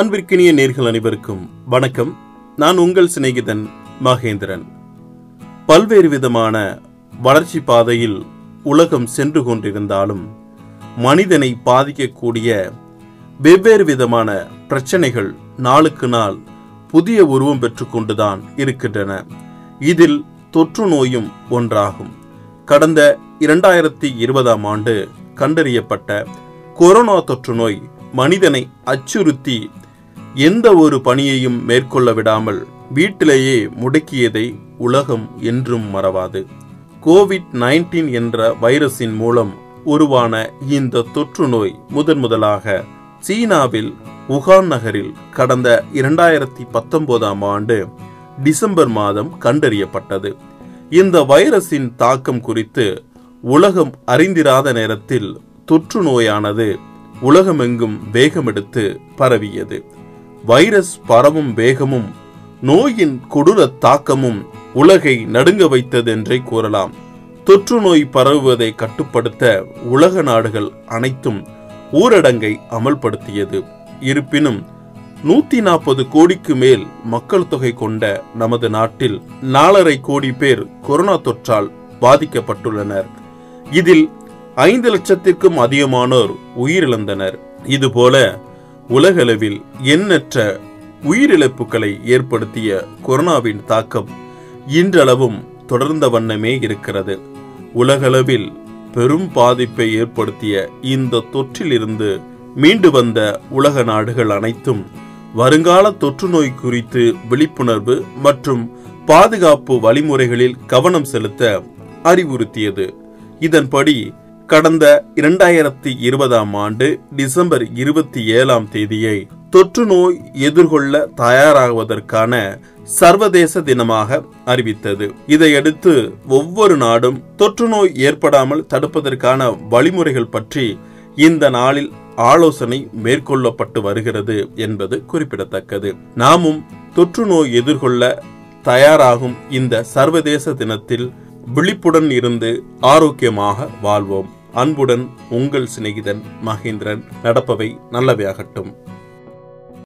அன்பிற்கினிய நேர்கள் அனைவருக்கும் வணக்கம். நான் உங்கள் சிநேகிதன் மகேந்திரன். பல்வேறு விதமான வளர்ச்சி பாதையில் உலகம் சென்று கொண்டிருந்தாலும் மனிதனை பாதிக்கக்கூடிய வெவ்வேறு விதமான பிரச்சனைகள் நாளுக்கு நாள் புதிய உருவம் பெற்றுக்கொண்டுதான் இருக்கின்றன. இதில் தொற்று நோயும் ஒன்றாகும். கடந்த இரண்டாயிரத்தி இருபதாம் ஆண்டு கண்டறியப்பட்ட கொரோனா தொற்று நோய் மனிதனை அச்சுறுத்தி எந்த ஒரு பணியையும் மேற்கொள்ள விடாமல் வீட்டிலேயே முடக்கியதை உலகம் என்றும் மறவாது. கோவிட் நைன்டீன் என்ற வைரஸின் மூலம் உருவான இந்த தொற்று நோய் முதன் முதலாக சீனாவில் உகான் நகரில் கடந்த இரண்டாயிரத்தி பத்தொன்பதாம் ஆண்டு டிசம்பர் மாதம் கண்டறியப்பட்டது. இந்த வைரஸின் தாக்கம் குறித்து உலகம் அறிந்திராத நேரத்தில் தொற்று நோயானது உலகமெங்கும் வேகமெடுத்து பரவியது. வைரஸ் பரவும் வேகமும் நோயின் கொடூர தாக்கமும் உலகை நடுங்க வைத்தது என்றே கூறலாம். தொற்று நோய் பரவுவதை கட்டுப்படுத்த உலக நாடுகள் அனைத்தும் ஊரடங்கை அமல்படுத்தியது. இருப்பினும் நூத்தி நாற்பது கோடிக்கு மேல் மக்கள் தொகை கொண்ட நமது நாட்டில் நாலரை கோடி பேர் கொரோனா தொற்றால் பாதிக்கப்பட்டுள்ளனர். இதில் ஐந்து லட்சத்திற்கும் அதிகமானோர் உயிரிழந்தனர். இதுபோல உலகளவில் எண்ணற்ற உயிரிழப்புகளை ஏற்படுத்திய கொரோனாவின் தாக்கம் இன்றளவும் தொடர்ந்த வண்ணமே இருக்கிறது. உலகளவில் பெரும் பாதிப்பை ஏற்படுத்திய இந்த தொற்றிலிருந்து மீண்டு வந்த உலக நாடுகள் அனைத்தும் வருங்கால தொற்று நோய் குறித்து விழிப்புணர்வு மற்றும் பாதுகாப்பு வழிமுறைகளில் கவனம் செலுத்த அறிவுறுத்தியது. இதன்படி கடந்த இரண்டாயிரத்தி இருபதாம் ஆண்டு டிசம்பர் இருபத்தி ஏழாம் தேதியை தொற்று நோய் எதிர்கொள்ள தயாராகுவதற்கான சர்வதேச தினமாக அறிவித்தது. இதையடுத்து ஒவ்வொரு நாடும் தொற்று நோய் ஏற்படாமல் தடுப்பதற்கான வழிமுறைகள் பற்றி இந்த நாளில் ஆலோசனை மேற்கொள்ளப்பட்டு வருகிறது என்பது குறிப்பிடத்தக்கது. நாமும் தொற்று நோய் எதிர்கொள்ள தயாராகும் இந்த சர்வதேச தினத்தில் விழிப்புடன் இருந்து ஆரோக்கியமாக வாழ்வோம். அன்புடன் உங்கள் சிநேகிதன் மகேந்திரன் நடப்பவை நல்லவையாகட்டும்.